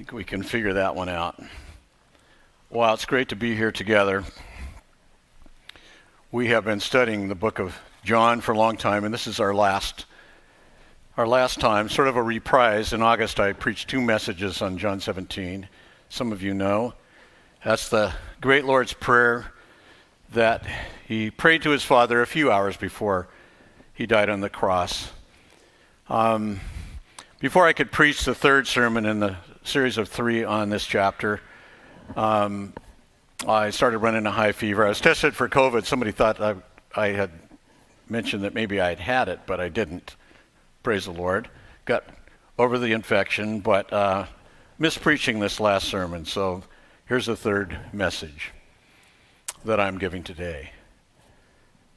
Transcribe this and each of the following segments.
think we can figure that one out. Well, it's great to be here together. We have been studying the book of John for a long time, and this is our last our last time, sort of a reprise. In August, I preached two messages on John 17. Some of you know. That's the great Lord's Prayer that he prayed to his Father a few hours before he died on the cross. Um, before I could preach the third sermon in the series of three on this chapter. Um, I started running a high fever. I was tested for COVID. Somebody thought I, I had mentioned that maybe I had had it, but I didn't. Praise the Lord. Got over the infection, but uh, missed preaching this last sermon. So here's the third message that I'm giving today.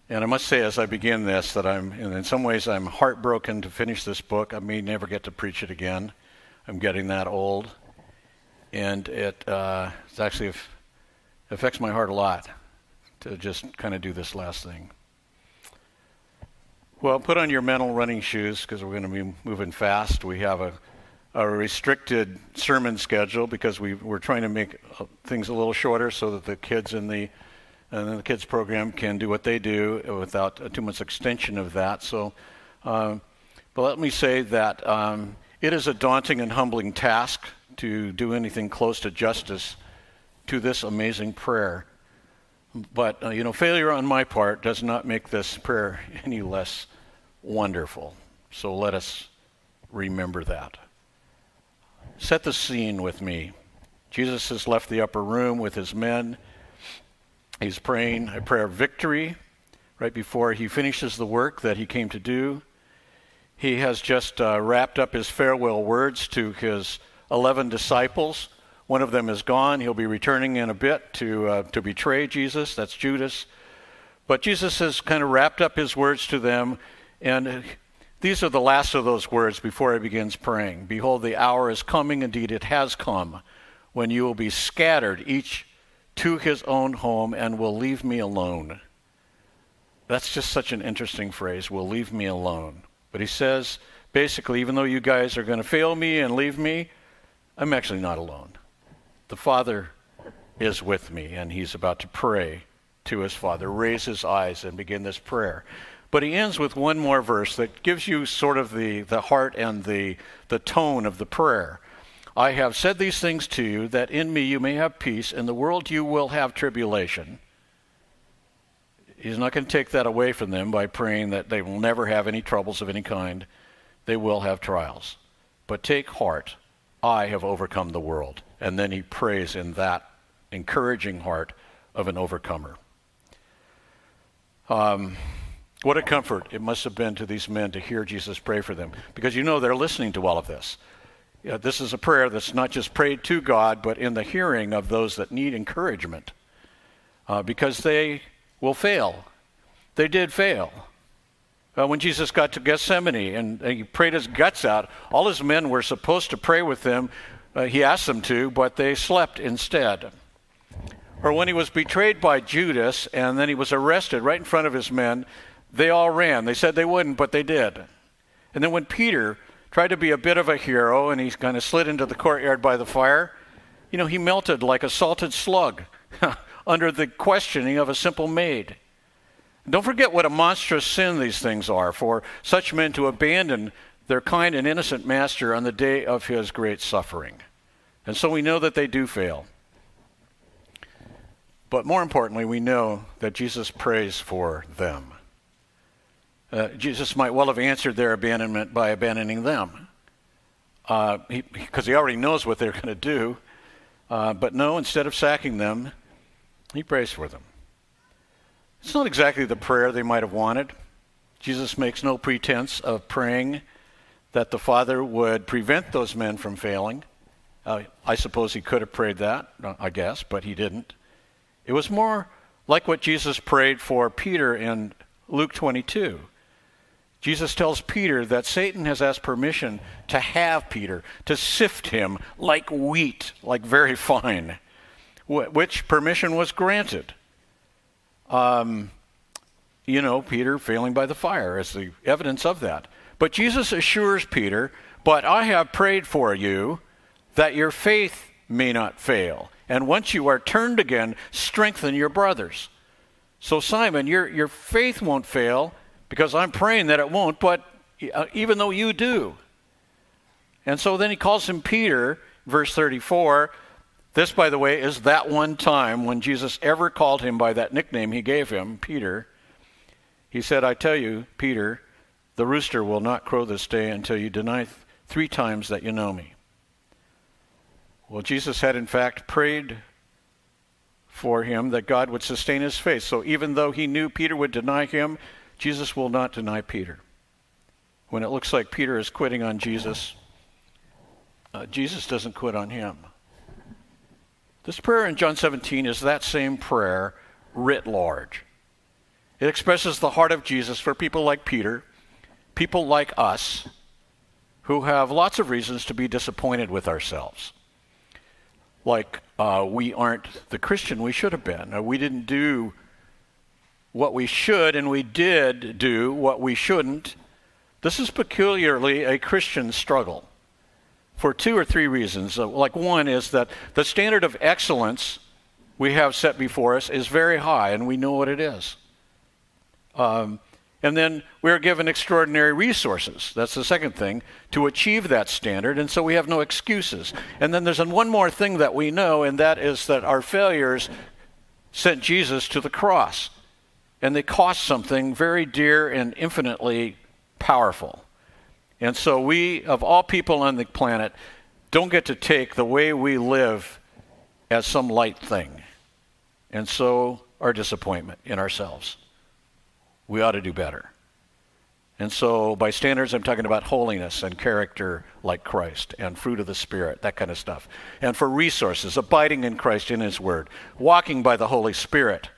And I must say, as I begin this, that I'm, in some ways, I'm heartbroken to finish this book. I may never get to preach it again. I'm getting that old, and it uh, actually affects my heart a lot to just kind of do this last thing. Well, put on your mental running shoes because we're going to be moving fast. We have a, a restricted sermon schedule because we, we're trying to make uh, things a little shorter so that the kids in the and the kids program can do what they do without too much extension of that. So, uh, but let me say that um, it is a daunting and humbling task to do anything close to justice to this amazing prayer. But, uh, you know, failure on my part does not make this prayer any less wonderful. So let us remember that. Set the scene with me. Jesus has left the upper room with his men. He's praying a prayer of victory right before he finishes the work that he came to do. He has just uh, wrapped up his farewell words to his 11 disciples. One of them is gone. He'll be returning in a bit to, uh, to betray Jesus. That's Judas. But Jesus has kind of wrapped up his words to them, and these are the last of those words before he begins praying. Behold, the hour is coming, indeed it has come, when you will be scattered, each to his own home, and will leave me alone. That's just such an interesting phrase, will leave me alone. But he says, basically, even though you guys are going to fail me and leave me, I'm actually not alone. The Father is with me, and he's about to pray to his Father, raise his eyes, and begin this prayer. But he ends with one more verse that gives you sort of the, the heart and the, the tone of the prayer. I have said these things to you that in me you may have peace. In the world you will have tribulation. He's not going to take that away from them by praying that they will never have any troubles of any kind. They will have trials. But take heart, I have overcome the world. And then he prays in that encouraging heart of an overcomer. Um, what a comfort it must have been to these men to hear Jesus pray for them, because you know they're listening to all of this. Yeah, this is a prayer that's not just prayed to God, but in the hearing of those that need encouragement, uh, because they will fail. They did fail. Uh, when Jesus got to Gethsemane and he prayed his guts out, all his men were supposed to pray with him. Uh, he asked them to, but they slept instead. Or when he was betrayed by Judas and then he was arrested right in front of his men, they all ran. They said they wouldn't, but they did. And then when Peter tried to be a bit of a hero and he kind of slid into the courtyard by the fire, you know, he melted like a salted slug. under the questioning of a simple maid. Don't forget what a monstrous sin these things are for such men to abandon their kind and innocent master on the day of his great suffering. And so we know that they do fail. But more importantly, we know that Jesus prays for them. Uh, Jesus might well have answered their abandonment by abandoning them, because uh, he, he, already knows what they're going to do. Uh, but no, instead of sacking them, he prays for them. It's not exactly the prayer they might have wanted. Jesus makes no pretense of praying that the Father would prevent those men from failing. Uh, I suppose he could have prayed that, I guess, but he didn't. It was more like what Jesus prayed for Peter in Luke 22. Jesus tells Peter that Satan has asked permission to have Peter, to sift him like wheat, like very fine which permission was granted. Um, you know, Peter failing by the fire as the evidence of that. But Jesus assures Peter, But I have prayed for you that your faith may not fail. And once you are turned again, strengthen your brothers. So, Simon, your, your faith won't fail because I'm praying that it won't, but uh, even though you do. And so then he calls him Peter, verse 34. This, by the way, is that one time when Jesus ever called him by that nickname he gave him, Peter. He said, I tell you, Peter, the rooster will not crow this day until you deny th- three times that you know me. Well, Jesus had, in fact, prayed for him that God would sustain his faith. So even though he knew Peter would deny him, Jesus will not deny Peter. When it looks like Peter is quitting on Jesus, uh, Jesus doesn't quit on him. This prayer in John 17 is that same prayer writ large. It expresses the heart of Jesus for people like Peter, people like us, who have lots of reasons to be disappointed with ourselves. Like uh, we aren't the Christian we should have been. Uh, we didn't do what we should, and we did do what we shouldn't. This is peculiarly a Christian struggle for two or three reasons. Uh, like, one is that the standard of excellence we have set before us is very high, and we know what it is. Um, and then we're given extraordinary resources. That's the second thing to achieve that standard. And so we have no excuses. And then there's one more thing that we know, and that is that our failures sent Jesus to the cross. And they cost something very dear and infinitely powerful. And so we, of all people on the planet, don't get to take the way we live as some light thing. And so our disappointment in ourselves. We ought to do better. And so, by standards, I'm talking about holiness and character like Christ and fruit of the Spirit, that kind of stuff. And for resources, abiding in Christ in His Word, walking by the Holy Spirit.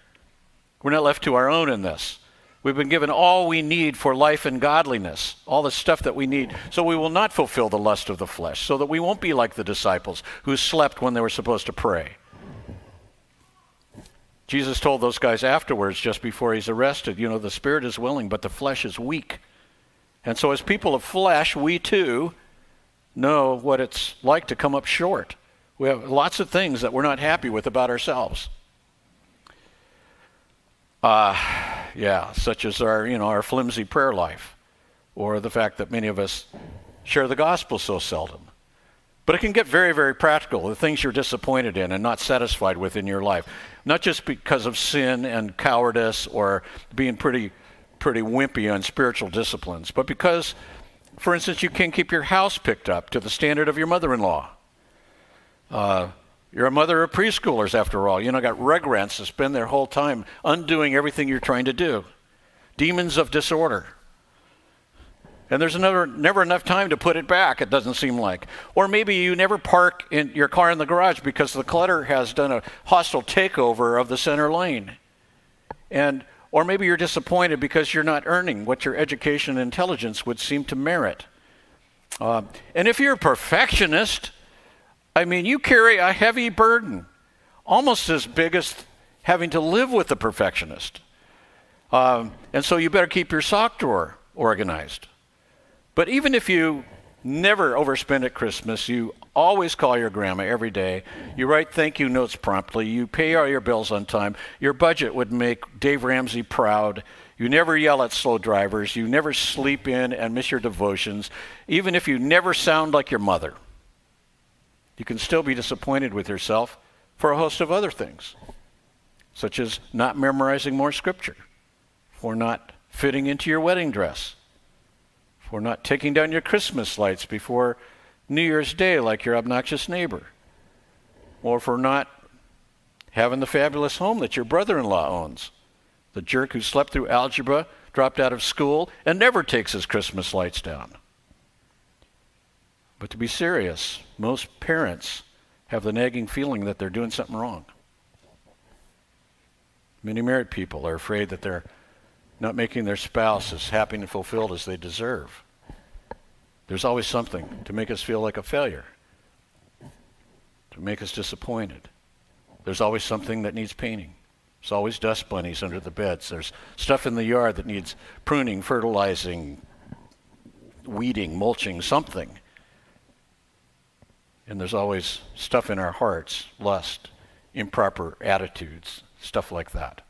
We're not left to our own in this. We've been given all we need for life and godliness, all the stuff that we need. So we will not fulfill the lust of the flesh, so that we won't be like the disciples who slept when they were supposed to pray. Jesus told those guys afterwards, just before he's arrested, you know, the spirit is willing, but the flesh is weak. And so, as people of flesh, we too know what it's like to come up short. We have lots of things that we're not happy with about ourselves. Uh, yeah, such as our, you know, our flimsy prayer life, or the fact that many of us share the gospel so seldom. But it can get very, very practical, the things you're disappointed in and not satisfied with in your life. Not just because of sin and cowardice or being pretty, pretty wimpy on spiritual disciplines, but because, for instance, you can't keep your house picked up to the standard of your mother in law. Uh, you're a mother of preschoolers, after all. You know, got rugrats to spend their whole time undoing everything you're trying to do. Demons of disorder. And there's never, never enough time to put it back, it doesn't seem like. Or maybe you never park in your car in the garage because the clutter has done a hostile takeover of the center lane. And or maybe you're disappointed because you're not earning what your education and intelligence would seem to merit. Uh, and if you're a perfectionist, I mean, you carry a heavy burden, almost as big as having to live with the perfectionist. Um, and so you better keep your sock drawer organized. But even if you never overspend at Christmas, you always call your grandma every day, you write thank you notes promptly, you pay all your bills on time, your budget would make Dave Ramsey proud. You never yell at slow drivers, you never sleep in and miss your devotions, even if you never sound like your mother you can still be disappointed with yourself for a host of other things, such as not memorizing more scripture, for not fitting into your wedding dress, for not taking down your Christmas lights before New Year's Day like your obnoxious neighbor, or for not having the fabulous home that your brother in law owns, the jerk who slept through algebra, dropped out of school, and never takes his Christmas lights down. But to be serious, most parents have the nagging feeling that they're doing something wrong. Many married people are afraid that they're not making their spouse as happy and fulfilled as they deserve. There's always something to make us feel like a failure, to make us disappointed. There's always something that needs painting. There's always dust bunnies under the beds. There's stuff in the yard that needs pruning, fertilizing, weeding, mulching, something. And there's always stuff in our hearts lust, improper attitudes, stuff like that.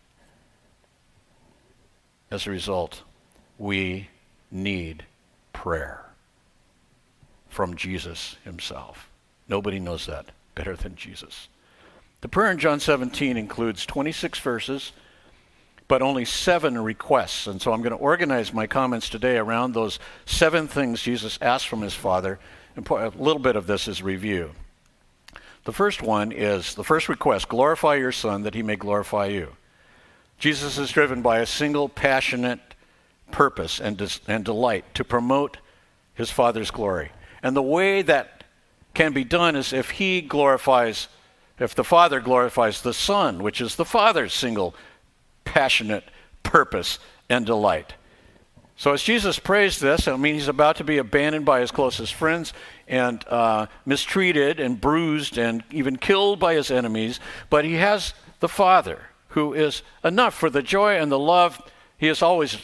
As a result, we need prayer from Jesus himself. Nobody knows that better than Jesus. The prayer in John 17 includes 26 verses, but only seven requests. And so I'm going to organize my comments today around those seven things Jesus asked from his Father. A little bit of this is review. The first one is the first request glorify your Son that he may glorify you. Jesus is driven by a single passionate purpose and, des- and delight to promote his Father's glory. And the way that can be done is if he glorifies, if the Father glorifies the Son, which is the Father's single passionate purpose and delight. So as Jesus prays this, I mean, he's about to be abandoned by his closest friends and uh, mistreated and bruised and even killed by his enemies, but he has the Father who is enough for the joy and the love he has always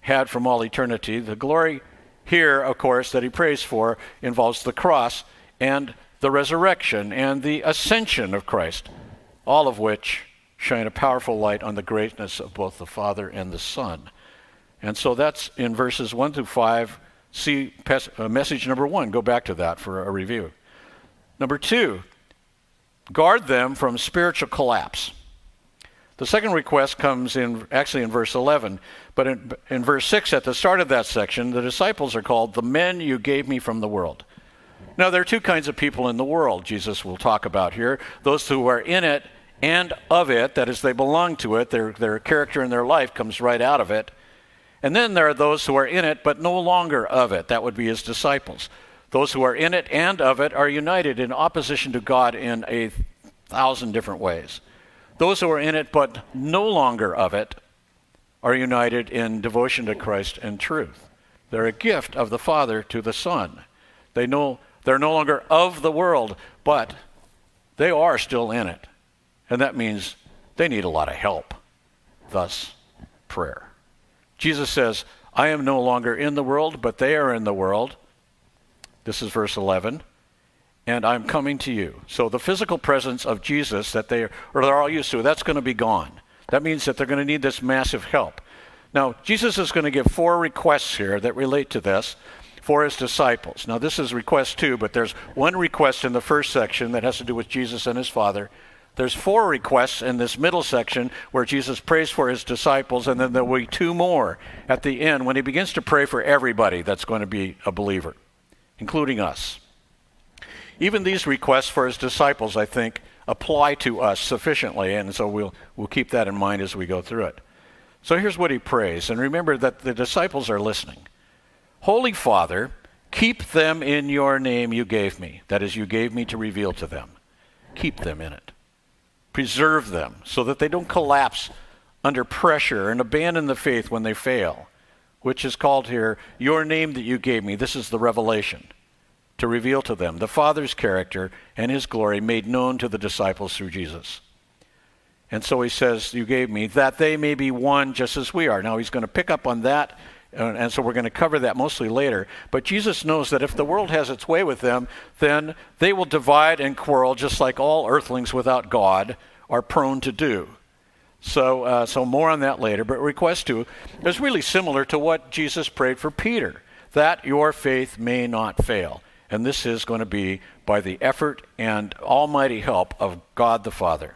had from all eternity. The glory here, of course, that he prays for involves the cross and the resurrection and the ascension of Christ, all of which shine a powerful light on the greatness of both the Father and the Son. And so that's in verses 1 through 5. See uh, message number 1. Go back to that for a review. Number 2, guard them from spiritual collapse. The second request comes in actually in verse 11, but in, in verse 6 at the start of that section, the disciples are called the men you gave me from the world. Now, there are two kinds of people in the world Jesus will talk about here those who are in it and of it, that is, they belong to it, their, their character and their life comes right out of it. And then there are those who are in it but no longer of it. That would be his disciples. Those who are in it and of it are united in opposition to God in a thousand different ways. Those who are in it but no longer of it are united in devotion to Christ and truth. They're a gift of the Father to the Son. They know they're no longer of the world, but they are still in it. And that means they need a lot of help. Thus, prayer. Jesus says, I am no longer in the world, but they are in the world. This is verse 11 and I'm coming to you. So the physical presence of Jesus that they or they're all used to, that's going to be gone. That means that they're going to need this massive help. Now, Jesus is going to give four requests here that relate to this for his disciples. Now, this is request two, but there's one request in the first section that has to do with Jesus and his Father. There's four requests in this middle section where Jesus prays for his disciples, and then there will be two more at the end when he begins to pray for everybody that's going to be a believer, including us. Even these requests for his disciples, I think, apply to us sufficiently, and so we'll, we'll keep that in mind as we go through it. So here's what he prays, and remember that the disciples are listening. Holy Father, keep them in your name you gave me, that is, you gave me to reveal to them. Keep them in it. Preserve them so that they don't collapse under pressure and abandon the faith when they fail, which is called here, your name that you gave me. This is the revelation to reveal to them the Father's character and his glory made known to the disciples through Jesus. And so he says, You gave me that they may be one just as we are. Now he's going to pick up on that, and so we're going to cover that mostly later. But Jesus knows that if the world has its way with them, then they will divide and quarrel just like all earthlings without God are prone to do. So, uh, so more on that later. But request two is really similar to what Jesus prayed for Peter that your faith may not fail. And this is going to be by the effort and almighty help of God the Father.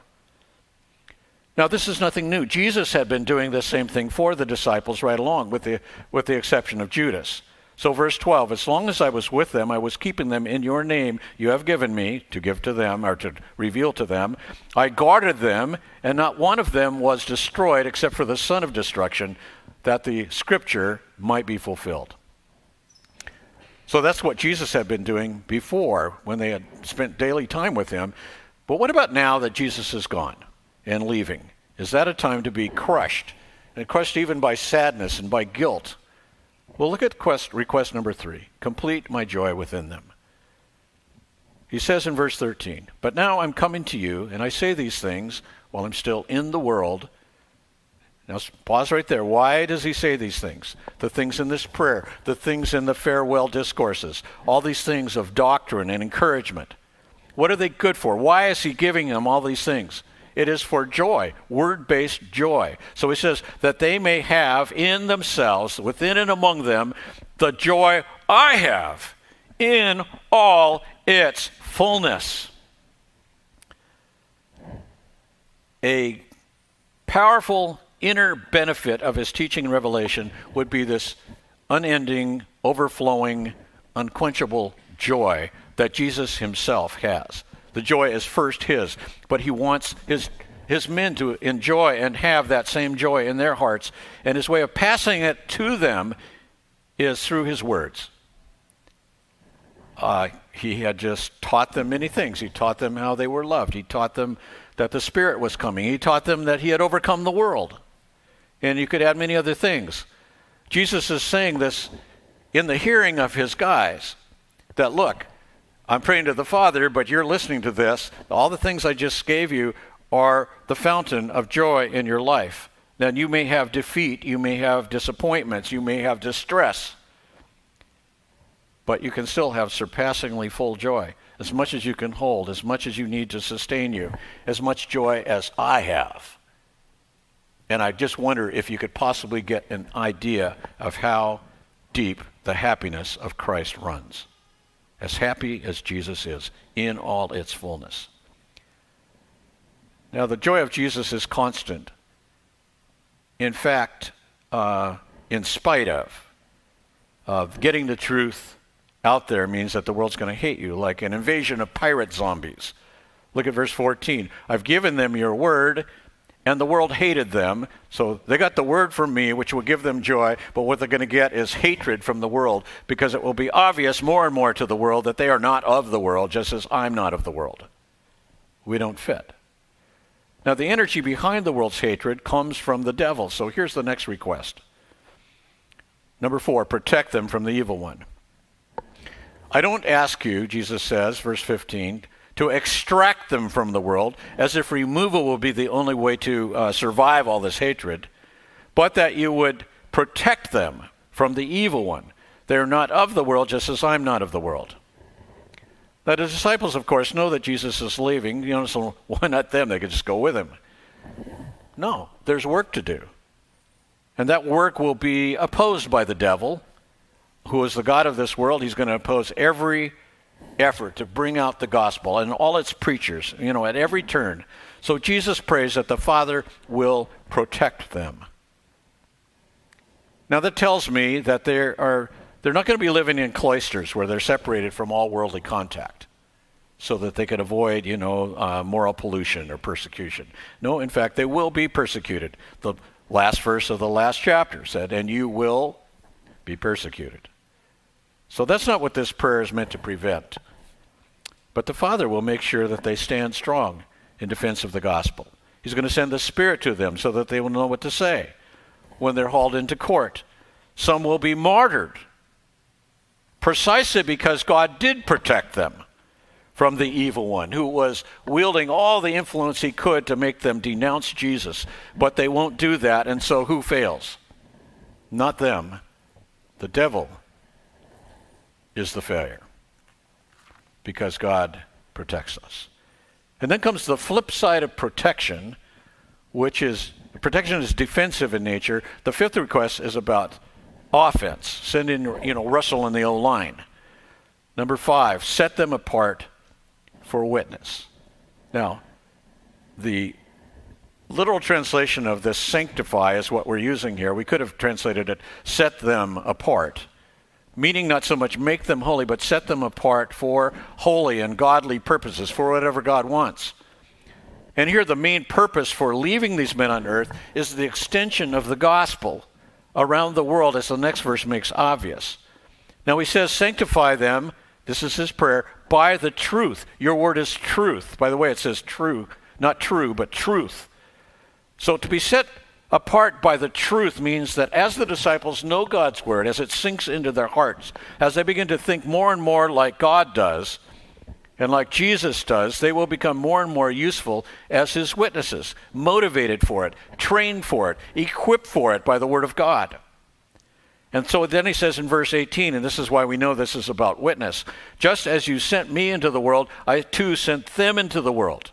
Now, this is nothing new. Jesus had been doing this same thing for the disciples right along, with the, with the exception of Judas. So, verse 12 As long as I was with them, I was keeping them in your name you have given me to give to them or to reveal to them. I guarded them, and not one of them was destroyed except for the son of destruction, that the scripture might be fulfilled. So that's what Jesus had been doing before when they had spent daily time with him. But what about now that Jesus is gone and leaving? Is that a time to be crushed? And crushed even by sadness and by guilt? Well, look at quest, request number three complete my joy within them. He says in verse 13, But now I'm coming to you, and I say these things while I'm still in the world now, pause right there. Why does he say these things? The things in this prayer, the things in the farewell discourses, all these things of doctrine and encouragement. What are they good for? Why is he giving them all these things? It is for joy, word based joy. So he says that they may have in themselves, within and among them, the joy I have in all its fullness. A powerful inner benefit of his teaching and revelation would be this unending, overflowing, unquenchable joy that Jesus himself has. The joy is first his, but he wants his his men to enjoy and have that same joy in their hearts, and his way of passing it to them is through his words. Uh, he had just taught them many things. He taught them how they were loved. He taught them that the Spirit was coming. He taught them that he had overcome the world. And you could add many other things. Jesus is saying this in the hearing of his guys that, look, I'm praying to the Father, but you're listening to this. All the things I just gave you are the fountain of joy in your life. Then you may have defeat, you may have disappointments, you may have distress, but you can still have surpassingly full joy. As much as you can hold, as much as you need to sustain you, as much joy as I have. And I just wonder if you could possibly get an idea of how deep the happiness of Christ runs as happy as Jesus is in all its fullness. Now, the joy of Jesus is constant. In fact, uh, in spite of, of getting the truth out there means that the world's going to hate you, like an invasion of pirate zombies. Look at verse 14. I've given them your word, and the world hated them. So they got the word from me, which will give them joy, but what they're going to get is hatred from the world because it will be obvious more and more to the world that they are not of the world, just as I'm not of the world. We don't fit. Now, the energy behind the world's hatred comes from the devil. So here's the next request. Number four, protect them from the evil one. I don't ask you, Jesus says, verse 15, to extract them from the world, as if removal would be the only way to uh, survive all this hatred, but that you would protect them from the evil one. They are not of the world, just as I'm not of the world. Now, the disciples, of course, know that Jesus is leaving. You know, so why not them? They could just go with him. No, there's work to do. And that work will be opposed by the devil, who is the God of this world. He's going to oppose every effort to bring out the gospel and all its preachers, you know, at every turn. So Jesus prays that the Father will protect them. Now that tells me that they are they're not going to be living in cloisters where they're separated from all worldly contact so that they can avoid, you know, uh, moral pollution or persecution. No, in fact, they will be persecuted. The last verse of the last chapter said, and you will be persecuted. So that's not what this prayer is meant to prevent. But the Father will make sure that they stand strong in defense of the gospel. He's going to send the Spirit to them so that they will know what to say when they're hauled into court. Some will be martyred precisely because God did protect them from the evil one who was wielding all the influence he could to make them denounce Jesus. But they won't do that, and so who fails? Not them, the devil is the failure because God protects us. And then comes the flip side of protection, which is protection is defensive in nature. The fifth request is about offense. Send in, you know, Russell in the O line. Number five, set them apart for witness. Now, the literal translation of this sanctify is what we're using here. We could have translated it set them apart meaning not so much make them holy, but set them apart for holy and godly purposes, for whatever God wants. And here, the main purpose for leaving these men on earth is the extension of the gospel around the world, as the next verse makes obvious. Now, he says, Sanctify them, this is his prayer, by the truth. Your word is truth. By the way, it says true, not true, but truth. So, to be set apart by the truth means that as the disciples know God's word, as it sinks into their hearts, as they begin to think more and more like God does, and like Jesus does, they will become more and more useful as his witnesses, motivated for it, trained for it, equipped for it by the word of God. And so then he says in verse 18, and this is why we know this is about witness just as you sent me into the world, I too sent them into the world.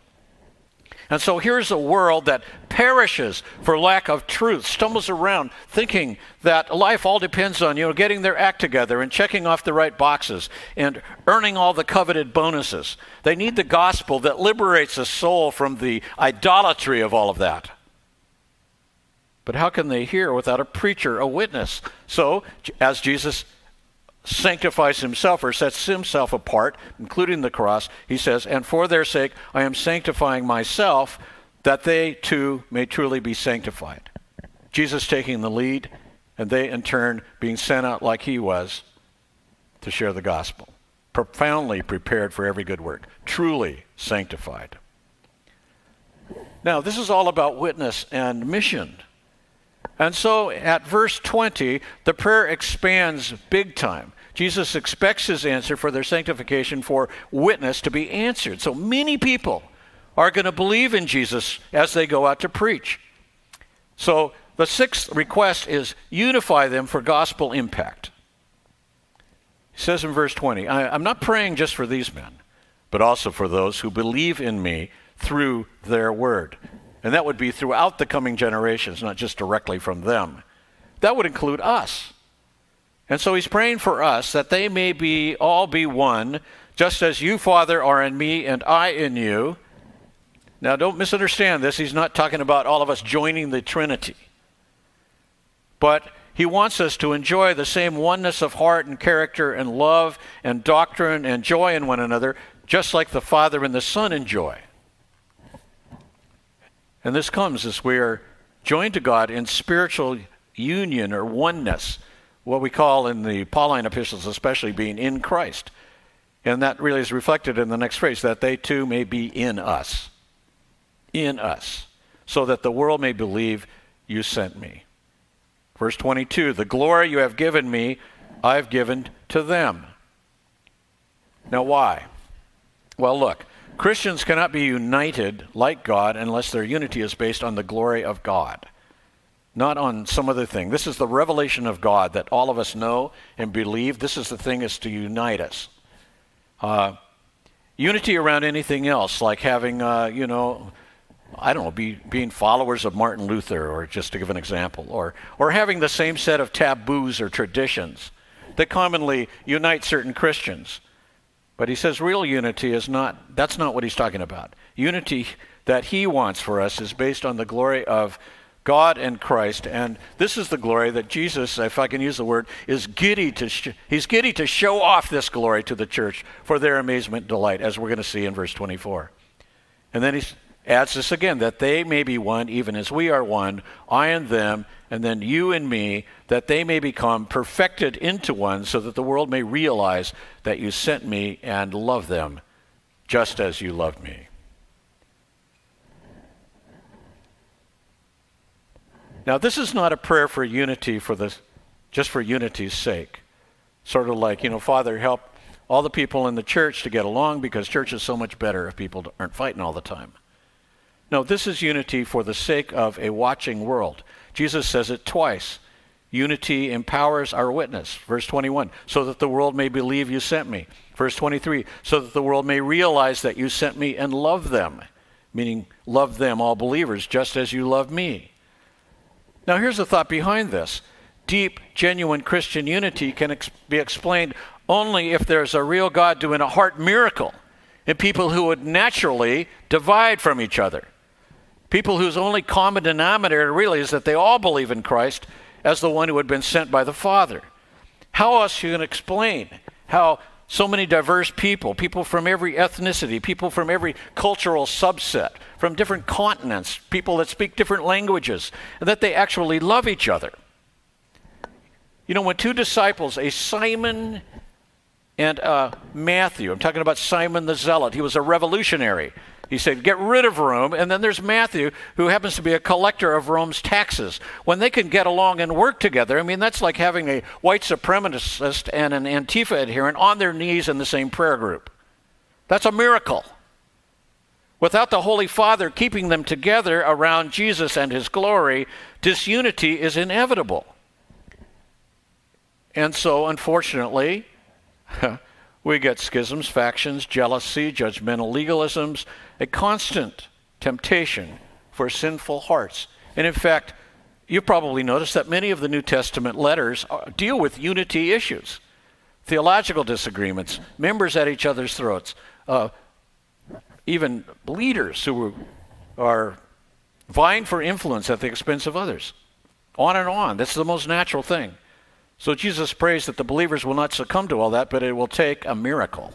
And so here's a world that perishes for lack of truth, stumbles around thinking that life all depends on, you know, getting their act together and checking off the right boxes and earning all the coveted bonuses. They need the gospel that liberates a soul from the idolatry of all of that. But how can they hear without a preacher, a witness? So, as Jesus sanctifies himself or sets himself apart, including the cross, he says, And for their sake I am sanctifying myself, that they too may truly be sanctified. Jesus taking the lead, and they in turn being sent out like he was to share the gospel. Profoundly prepared for every good work, truly sanctified. Now, this is all about witness and mission. And so at verse 20, the prayer expands big time. Jesus expects his answer for their sanctification for witness to be answered. So many people are going to believe in Jesus as they go out to preach. So the sixth request is unify them for gospel impact. He says in verse 20, I, am not praying just for these men, but also for those who believe in me through their word. And that would be throughout the coming generations, not just directly from them. That would include us. And so he's praying for us that they may be all be one, just as you, Father, are in me and I in you. Now, don't misunderstand this. He's not talking about all of us joining the Trinity. But he wants us to enjoy the same oneness of heart and character and love and doctrine and joy in one another, just like the Father and the Son enjoy. And this comes as we are joined to God in spiritual union or oneness, what we call in the Pauline epistles, especially being in Christ. And that really is reflected in the next phrase that they too may be in us. In us. So that the world may believe you sent me. Verse 22 The glory you have given me, I've given to them. Now, why? Well, look, Christians cannot be united like God unless their unity is based on the glory of God, not on some other thing. This is the revelation of God that all of us know and believe. This is the thing is to unite us. Uh, unity around anything else, like having, uh, you know, I don't know, be, being followers of Martin Luther, or just to give an example, or, or having the same set of taboos or traditions that commonly unite certain Christians. But he says real unity is not, that's not what he's talking about. Unity that he wants for us is based on the glory of God and Christ. And this is the glory that Jesus, if I can use the word, is giddy to, sh- he's giddy to show off this glory to the church for their amazement and delight, as we're going to see in verse 24. And then he adds this again, that they may be one, even as we are one, I and them, and then you and me, that they may become perfected into one, so that the world may realize that you sent me and love them just as you loved me. Now, this is not a prayer for unity for the, just for unity's sake. Sort of like, you know, Father, help all the people in the church to get along because church is so much better if people aren't fighting all the time. No, this is unity for the sake of a watching world. Jesus says it twice. Unity empowers our witness. Verse 21, so that the world may believe you sent me. Verse 23, so that the world may realize that you sent me and love them, meaning love them, all believers, just as you love me. Now, here's the thought behind this deep, genuine Christian unity can ex- be explained only if there's a real God doing a heart miracle in people who would naturally divide from each other. People whose only common denominator really is that they all believe in Christ as the one who had been sent by the Father. How else are you can explain how so many diverse people, people from every ethnicity, people from every cultural subset, from different continents, people that speak different languages, and that they actually love each other? You know, when two disciples, a Simon and uh, Matthew, I'm talking about Simon the Zealot, he was a revolutionary. He said, Get rid of Rome. And then there's Matthew, who happens to be a collector of Rome's taxes. When they can get along and work together, I mean, that's like having a white supremacist and an Antifa adherent on their knees in the same prayer group. That's a miracle. Without the Holy Father keeping them together around Jesus and his glory, disunity is inevitable. And so, unfortunately, we get schisms, factions, jealousy, judgmental legalisms, a constant temptation for sinful hearts. And in fact, you probably noticed that many of the New Testament letters deal with unity issues, theological disagreements, members at each other's throats, uh, even leaders who are vying for influence at the expense of others. On and on. That's the most natural thing. So Jesus prays that the believers will not succumb to all that, but it will take a miracle.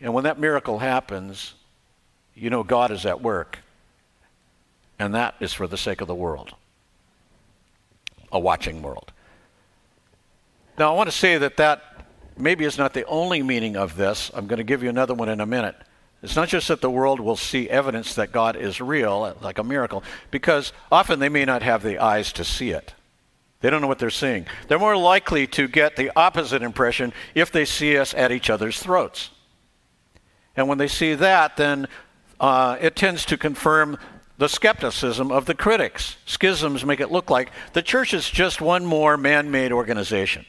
And when that miracle happens, you know God is at work. And that is for the sake of the world, a watching world. Now, I want to say that that maybe is not the only meaning of this. I'm going to give you another one in a minute. It's not just that the world will see evidence that God is real, like a miracle, because often they may not have the eyes to see it. They don't know what they're seeing. They're more likely to get the opposite impression if they see us at each other's throats. And when they see that, then uh, it tends to confirm the skepticism of the critics. Schisms make it look like the church is just one more man made organization.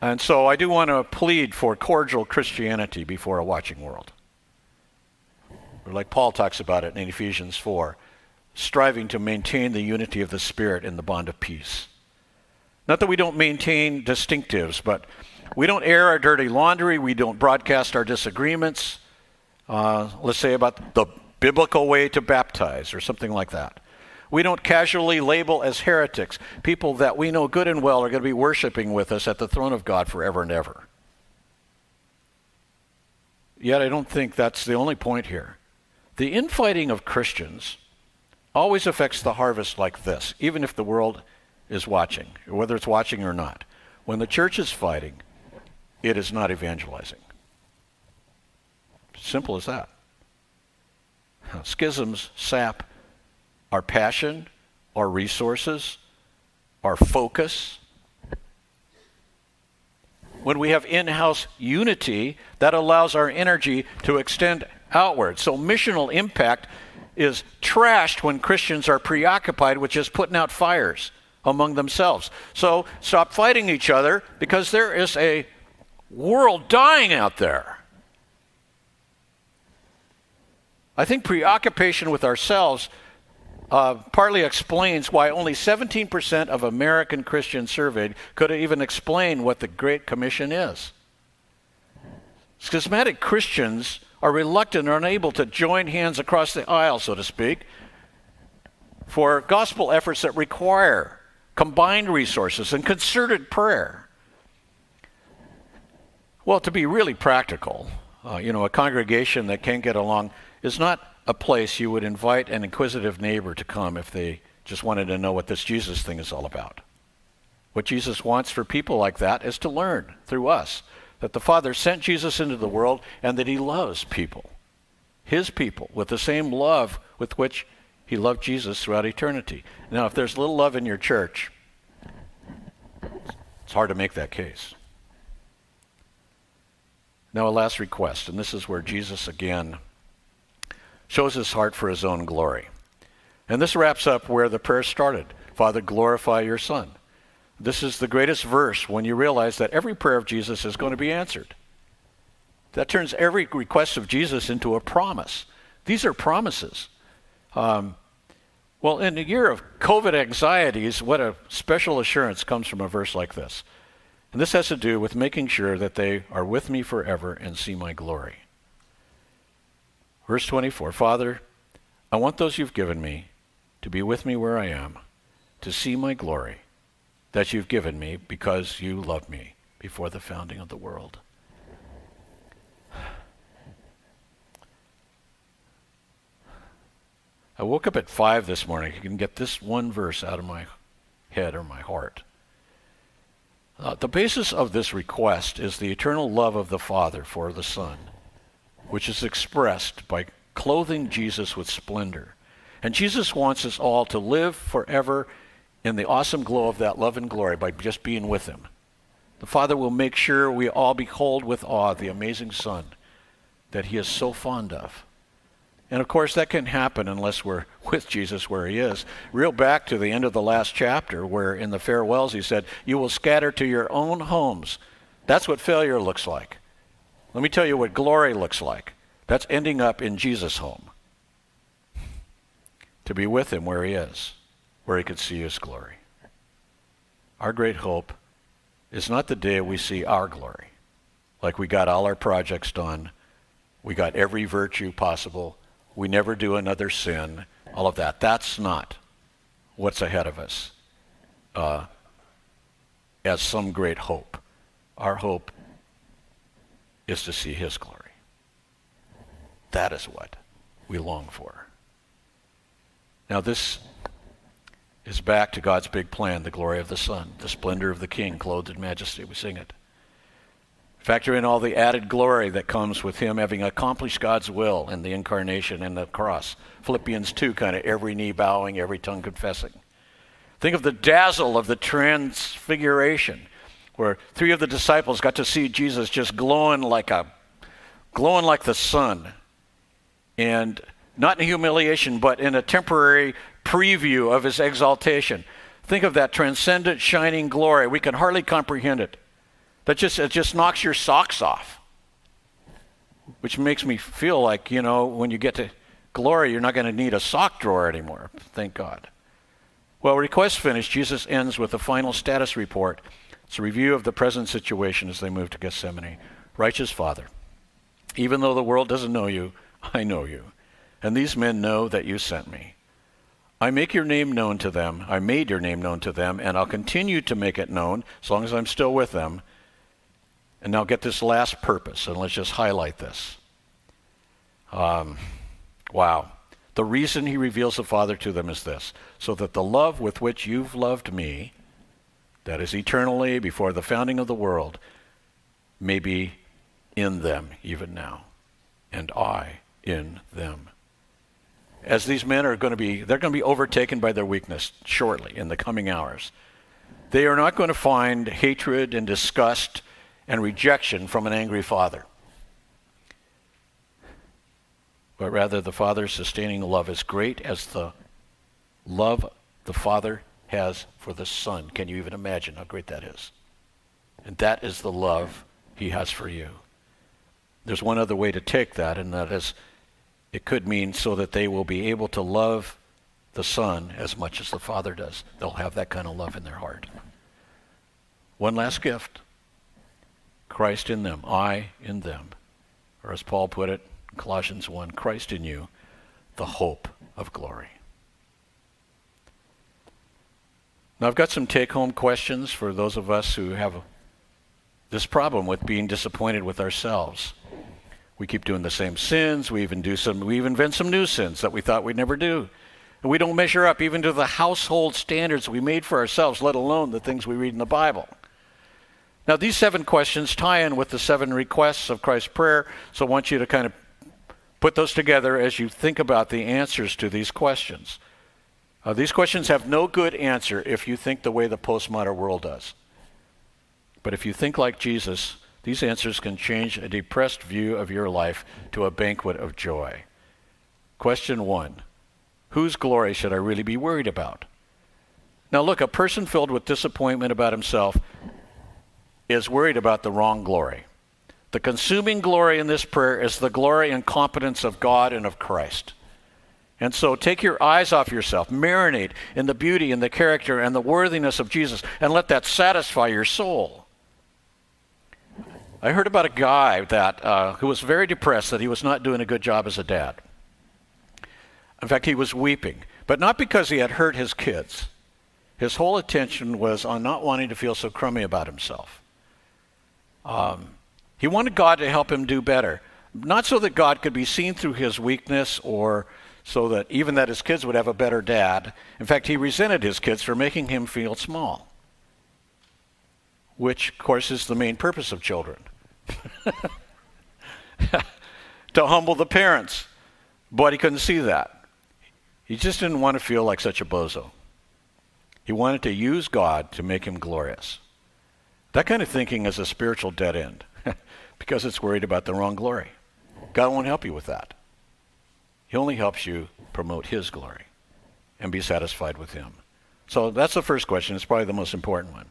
And so I do want to plead for cordial Christianity before a watching world. Or like Paul talks about it in Ephesians 4 striving to maintain the unity of the Spirit in the bond of peace. Not that we don't maintain distinctives, but we don't air our dirty laundry, we don't broadcast our disagreements. Uh, let's say about the biblical way to baptize or something like that. We don't casually label as heretics people that we know good and well are going to be worshiping with us at the throne of God forever and ever. Yet I don't think that's the only point here. The infighting of Christians always affects the harvest like this, even if the world is watching, whether it's watching or not. When the church is fighting, it is not evangelizing. Simple as that. Schisms sap our passion, our resources, our focus. When we have in house unity, that allows our energy to extend outward. So, missional impact is trashed when Christians are preoccupied with just putting out fires among themselves. So stop fighting each other because there is a world dying out there. I think preoccupation with ourselves uh, partly explains why only 17% of American Christians surveyed could even explain what the Great Commission is. Schismatic Christians are reluctant or unable to join hands across the aisle, so to speak, for gospel efforts that require combined resources and concerted prayer. Well, to be really practical, uh, you know, a congregation that can't get along is not a place you would invite an inquisitive neighbor to come if they just wanted to know what this Jesus thing is all about. What Jesus wants for people like that is to learn through us that the Father sent Jesus into the world and that he loves people, his people, with the same love with which he loved Jesus throughout eternity. Now, if there's little love in your church, it's hard to make that case. Now, a last request, and this is where Jesus again shows his heart for his own glory. And this wraps up where the prayer started Father, glorify your Son. This is the greatest verse when you realize that every prayer of Jesus is going to be answered. That turns every request of Jesus into a promise. These are promises. Um, well, in a year of COVID anxieties, what a special assurance comes from a verse like this. And this has to do with making sure that they are with me forever and see my glory. Verse 24 Father, I want those you've given me to be with me where I am, to see my glory that you've given me because you loved me before the founding of the world. I woke up at 5 this morning. I can get this one verse out of my head or my heart. Uh, the basis of this request is the eternal love of the Father for the Son, which is expressed by clothing Jesus with splendor. And Jesus wants us all to live forever in the awesome glow of that love and glory by just being with Him. The Father will make sure we all behold with awe the amazing Son that He is so fond of. And of course, that can happen unless we're with Jesus where he is. Real back to the end of the last chapter, where in the farewells he said, You will scatter to your own homes. That's what failure looks like. Let me tell you what glory looks like. That's ending up in Jesus' home. To be with him where he is, where he could see his glory. Our great hope is not the day we see our glory, like we got all our projects done, we got every virtue possible we never do another sin, all of that. That's not what's ahead of us uh, as some great hope. Our hope is to see His glory. That is what we long for. Now, this is back to God's big plan the glory of the Son, the splendor of the King, clothed in majesty. We sing it. Factor in all the added glory that comes with him having accomplished God's will in the incarnation and the cross. Philippians 2, kind of every knee bowing, every tongue confessing. Think of the dazzle of the transfiguration, where three of the disciples got to see Jesus just glowing like a glowing like the sun. And not in humiliation, but in a temporary preview of his exaltation. Think of that transcendent shining glory. We can hardly comprehend it. That just it just knocks your socks off. Which makes me feel like, you know, when you get to glory, you're not going to need a sock drawer anymore. Thank God. Well, request finished, Jesus ends with a final status report. It's a review of the present situation as they move to Gethsemane. Righteous Father, even though the world doesn't know you, I know you. And these men know that you sent me. I make your name known to them. I made your name known to them, and I'll continue to make it known as long as I'm still with them and now get this last purpose, and let's just highlight this. Um, wow. The reason he reveals the Father to them is this so that the love with which you've loved me, that is eternally before the founding of the world, may be in them even now, and I in them. As these men are going to be, they're going to be overtaken by their weakness shortly in the coming hours. They are not going to find hatred and disgust and rejection from an angry father. But rather, the Father's sustaining love is great as the love the Father has for the Son. Can you even imagine how great that is? And that is the love He has for you. There's one other way to take that, and that is it could mean so that they will be able to love the Son as much as the Father does. They'll have that kind of love in their heart. One last gift Christ in them, I in them. Or as Paul put it, Colossians 1, Christ in you, the hope of glory. Now, I've got some take home questions for those of us who have this problem with being disappointed with ourselves. We keep doing the same sins. We even do some. We even invent some new sins that we thought we'd never do, and we don't measure up even to the household standards we made for ourselves, let alone the things we read in the Bible. Now, these seven questions tie in with the seven requests of Christ's prayer, so I want you to kind of put those together as you think about the answers to these questions. Uh, these questions have no good answer if you think the way the postmodern world does. But if you think like Jesus, these answers can change a depressed view of your life to a banquet of joy. Question one Whose glory should I really be worried about? Now, look, a person filled with disappointment about himself is worried about the wrong glory. The consuming glory in this prayer is the glory and competence of God and of Christ. And so take your eyes off yourself, marinate in the beauty and the character and the worthiness of Jesus, and let that satisfy your soul. I heard about a guy that uh, who was very depressed that he was not doing a good job as a dad. In fact, he was weeping, but not because he had hurt his kids. His whole attention was on not wanting to feel so crummy about himself. Um, he wanted God to help him do better, not so that God could be seen through his weakness or so that even that his kids would have a better dad. In fact, he resented his kids for making him feel small, which, of course, is the main purpose of children to humble the parents. But he couldn't see that. He just didn't want to feel like such a bozo. He wanted to use God to make him glorious. That kind of thinking is a spiritual dead end because it's worried about the wrong glory. God won't help you with that. He only helps you promote His glory and be satisfied with Him. So that's the first question. It's probably the most important one.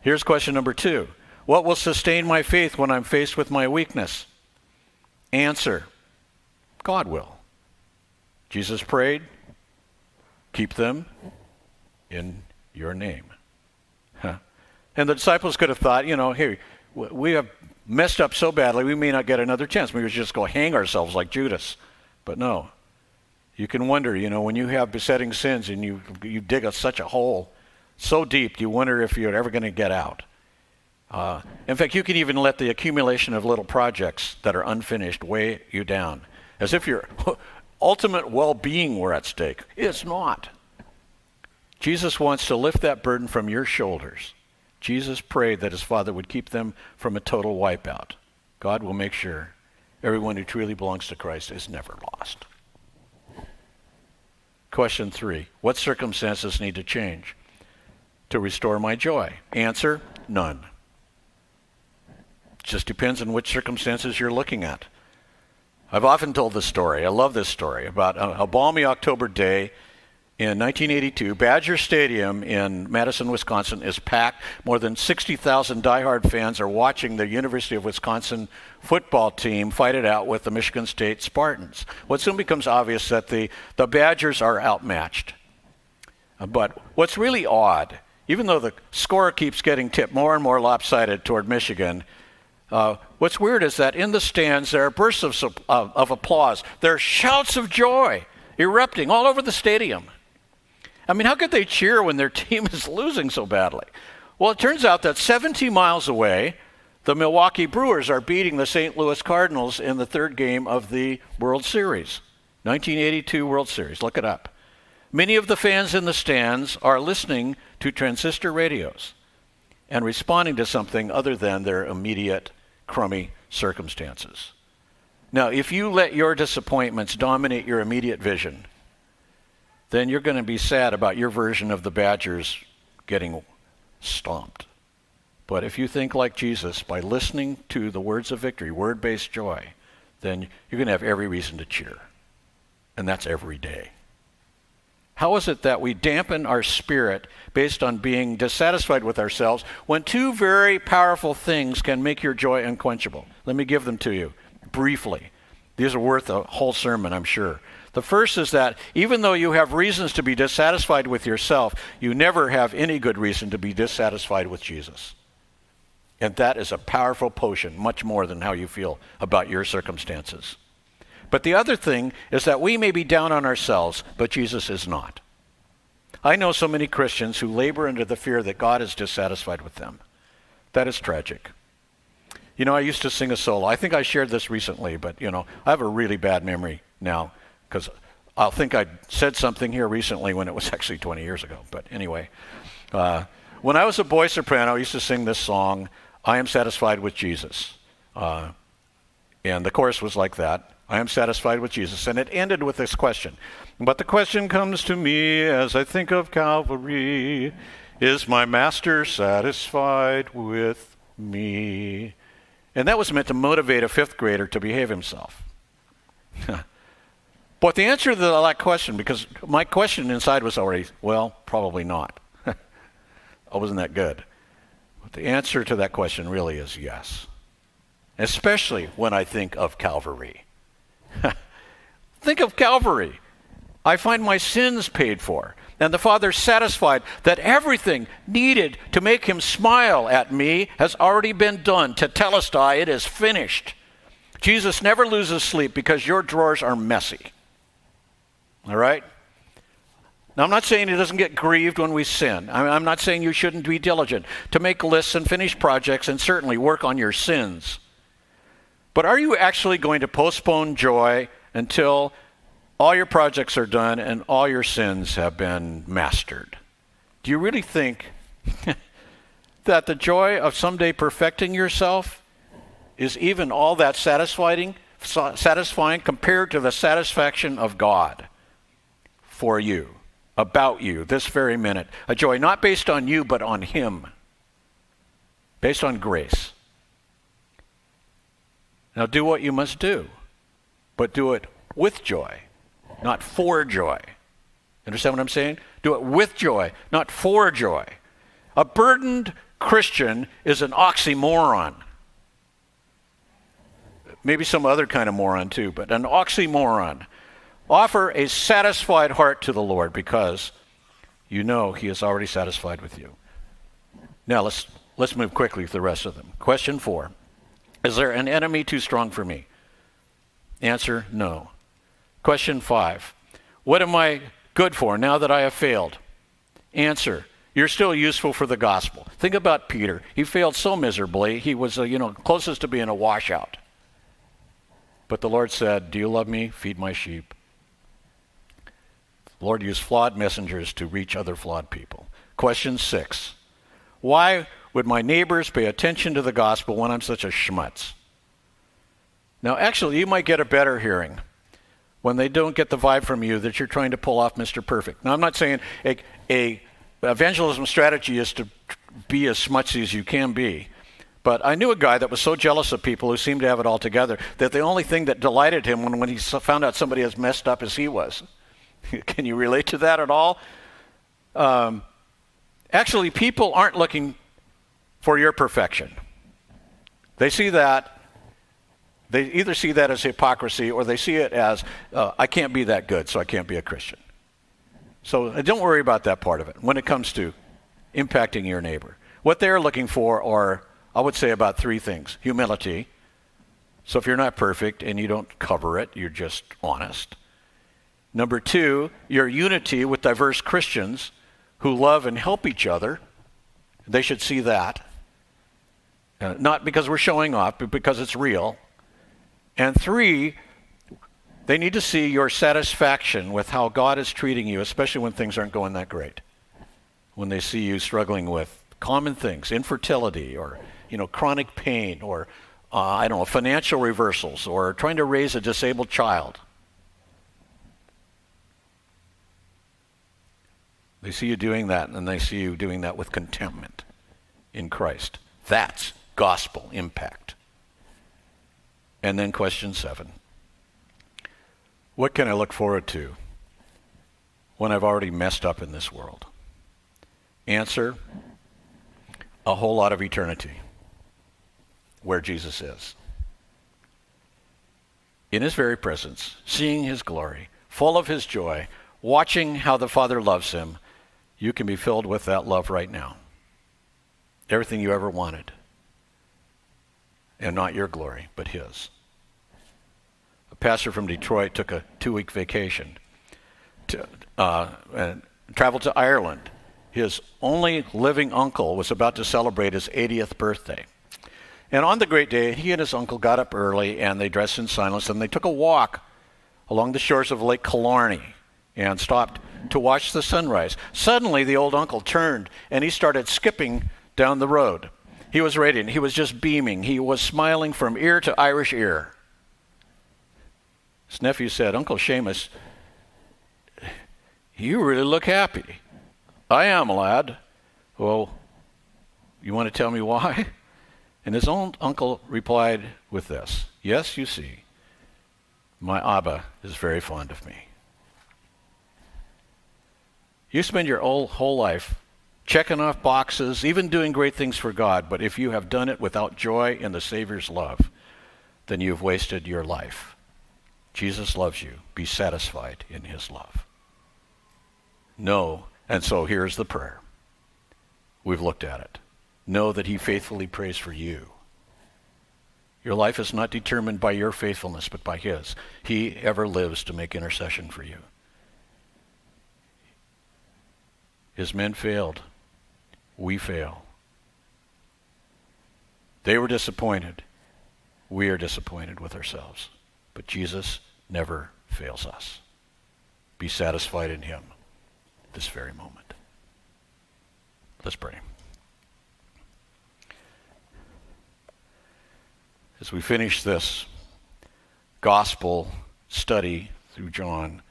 Here's question number two What will sustain my faith when I'm faced with my weakness? Answer God will. Jesus prayed, Keep them in your name. Huh. And the disciples could have thought, you know, here, we have messed up so badly, we may not get another chance. We should just go hang ourselves like Judas. But no. You can wonder, you know, when you have besetting sins and you, you dig a, such a hole so deep, you wonder if you're ever going to get out. Uh, in fact, you can even let the accumulation of little projects that are unfinished weigh you down, as if your ultimate well being were at stake. It's not. Jesus wants to lift that burden from your shoulders. Jesus prayed that his Father would keep them from a total wipeout. God will make sure everyone who truly belongs to Christ is never lost. Question three What circumstances need to change to restore my joy? Answer None. Just depends on which circumstances you're looking at. I've often told this story. I love this story about a, a balmy October day in 1982, Badger Stadium in Madison, Wisconsin is packed. More than 60,000 diehard fans are watching the University of Wisconsin football team fight it out with the Michigan State Spartans. What soon becomes obvious that the, the Badgers are outmatched. Uh, but what's really odd, even though the score keeps getting tipped more and more lopsided toward Michigan, uh, what's weird is that in the stands there are bursts of, of, of applause. There are shouts of joy erupting all over the stadium. I mean, how could they cheer when their team is losing so badly? Well, it turns out that 70 miles away, the Milwaukee Brewers are beating the St. Louis Cardinals in the third game of the World Series. 1982 World Series. Look it up. Many of the fans in the stands are listening to transistor radios and responding to something other than their immediate crummy circumstances. Now, if you let your disappointments dominate your immediate vision, then you're going to be sad about your version of the Badgers getting stomped. But if you think like Jesus, by listening to the words of victory, word based joy, then you're going to have every reason to cheer. And that's every day. How is it that we dampen our spirit based on being dissatisfied with ourselves when two very powerful things can make your joy unquenchable? Let me give them to you briefly. These are worth a whole sermon, I'm sure. The first is that even though you have reasons to be dissatisfied with yourself, you never have any good reason to be dissatisfied with Jesus. And that is a powerful potion, much more than how you feel about your circumstances. But the other thing is that we may be down on ourselves, but Jesus is not. I know so many Christians who labor under the fear that God is dissatisfied with them. That is tragic. You know, I used to sing a solo. I think I shared this recently, but, you know, I have a really bad memory now because I think I said something here recently when it was actually 20 years ago. But anyway, uh, when I was a boy soprano, I used to sing this song, I am satisfied with Jesus. Uh, and the chorus was like that I am satisfied with Jesus. And it ended with this question. But the question comes to me as I think of Calvary Is my master satisfied with me? And that was meant to motivate a fifth grader to behave himself. But the answer to that question, because my question inside was already, well, probably not. I wasn't that good. But the answer to that question really is yes. Especially when I think of Calvary. think of Calvary. I find my sins paid for. And the Father satisfied that everything needed to make him smile at me has already been done. To tell Tetelestai, it is finished. Jesus never loses sleep because your drawers are messy. All right? Now, I'm not saying he doesn't get grieved when we sin. I'm not saying you shouldn't be diligent to make lists and finish projects and certainly work on your sins. But are you actually going to postpone joy until all your projects are done and all your sins have been mastered? Do you really think that the joy of someday perfecting yourself is even all that satisfying, satisfying compared to the satisfaction of God? for you, about you, this very minute. A joy not based on you, but on Him, based on grace. Now do what you must do, but do it with joy, not for joy. Understand what I'm saying? Do it with joy, not for joy. A burdened Christian is an oxymoron. Maybe some other kind of moron too, but an oxymoron. Offer a satisfied heart to the Lord because you know He is already satisfied with you. Now let's let's move quickly with the rest of them. Question four: Is there an enemy too strong for me? Answer: No. Question five: What am I good for now that I have failed? Answer: You're still useful for the gospel. Think about Peter. He failed so miserably. He was, uh, you know, closest to being a washout. But the Lord said, "Do you love me? Feed my sheep." The Lord used flawed messengers to reach other flawed people. Question six Why would my neighbors pay attention to the gospel when I'm such a schmutz? Now, actually, you might get a better hearing when they don't get the vibe from you that you're trying to pull off Mr. Perfect. Now, I'm not saying a, a evangelism strategy is to be as schmutzy as you can be. But I knew a guy that was so jealous of people who seemed to have it all together that the only thing that delighted him when, when he found out somebody as messed up as he was Can you relate to that at all? Um, actually, people aren't looking for your perfection. They see that, they either see that as hypocrisy or they see it as, uh, I can't be that good, so I can't be a Christian. So uh, don't worry about that part of it when it comes to impacting your neighbor. What they're looking for are, I would say, about three things humility. So if you're not perfect and you don't cover it, you're just honest. Number two, your unity with diverse Christians who love and help each other. They should see that. Uh, not because we're showing off, but because it's real. And three, they need to see your satisfaction with how God is treating you, especially when things aren't going that great. When they see you struggling with common things, infertility or you know chronic pain or uh, I don't know financial reversals or trying to raise a disabled child. They see you doing that, and they see you doing that with contentment in Christ. That's gospel impact. And then question seven What can I look forward to when I've already messed up in this world? Answer a whole lot of eternity where Jesus is. In his very presence, seeing his glory, full of his joy, watching how the Father loves him, you can be filled with that love right now. Everything you ever wanted. And not your glory, but His. A pastor from Detroit took a two week vacation to, uh, and traveled to Ireland. His only living uncle was about to celebrate his 80th birthday. And on the great day, he and his uncle got up early and they dressed in silence and they took a walk along the shores of Lake Killarney and stopped to watch the sunrise. Suddenly, the old uncle turned and he started skipping down the road. He was radiant. He was just beaming. He was smiling from ear to Irish ear. His nephew said, Uncle Seamus, you really look happy. I am, lad. Well, you want to tell me why? And his own uncle replied with this Yes, you see, my Abba is very fond of me. You spend your whole, whole life checking off boxes, even doing great things for God, but if you have done it without joy in the Savior's love, then you've wasted your life. Jesus loves you. Be satisfied in his love. Know, and so here's the prayer. We've looked at it. Know that he faithfully prays for you. Your life is not determined by your faithfulness, but by his. He ever lives to make intercession for you. His men failed. We fail. They were disappointed. We are disappointed with ourselves. But Jesus never fails us. Be satisfied in Him this very moment. Let's pray. As we finish this gospel study through John,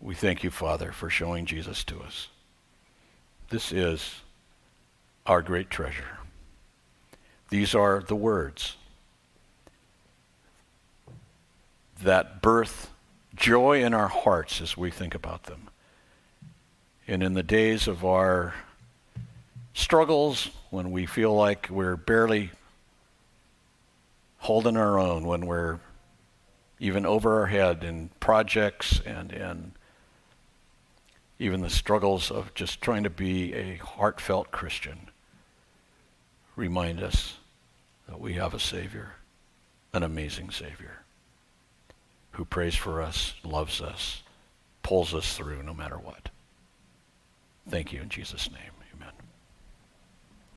we thank you, Father, for showing Jesus to us. This is our great treasure. These are the words that birth joy in our hearts as we think about them. And in the days of our struggles, when we feel like we're barely holding our own, when we're even over our head in projects and in even the struggles of just trying to be a heartfelt Christian, remind us that we have a Savior, an amazing Savior, who prays for us, loves us, pulls us through no matter what. Thank you in Jesus' name.